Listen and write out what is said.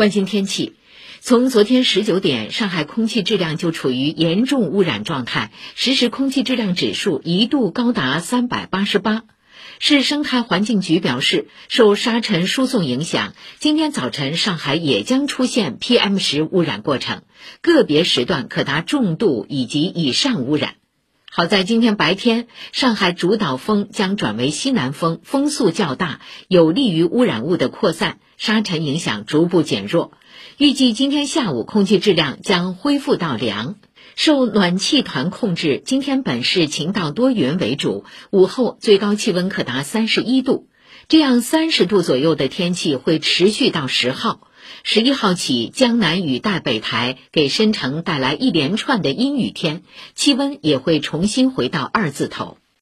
关心天气，从昨天十九点，上海空气质量就处于严重污染状态，实时空气质量指数一度高达三百八十八。市生态环境局表示，受沙尘输送影响，今天早晨上海也将出现 PM 十污染过程，个别时段可达重度以及以上污染。好在今天白天，上海主导风将转为西南风，风速较大，有利于污染物的扩散，沙尘影响逐步减弱。预计今天下午空气质量将恢复到良。受暖气团控制，今天本市晴到多云为主，午后最高气温可达三十一度。这样三十度左右的天气会持续到十号。十一号起，江南雨带北台，给申城带来一连串的阴雨天，气温也会重新回到二字头。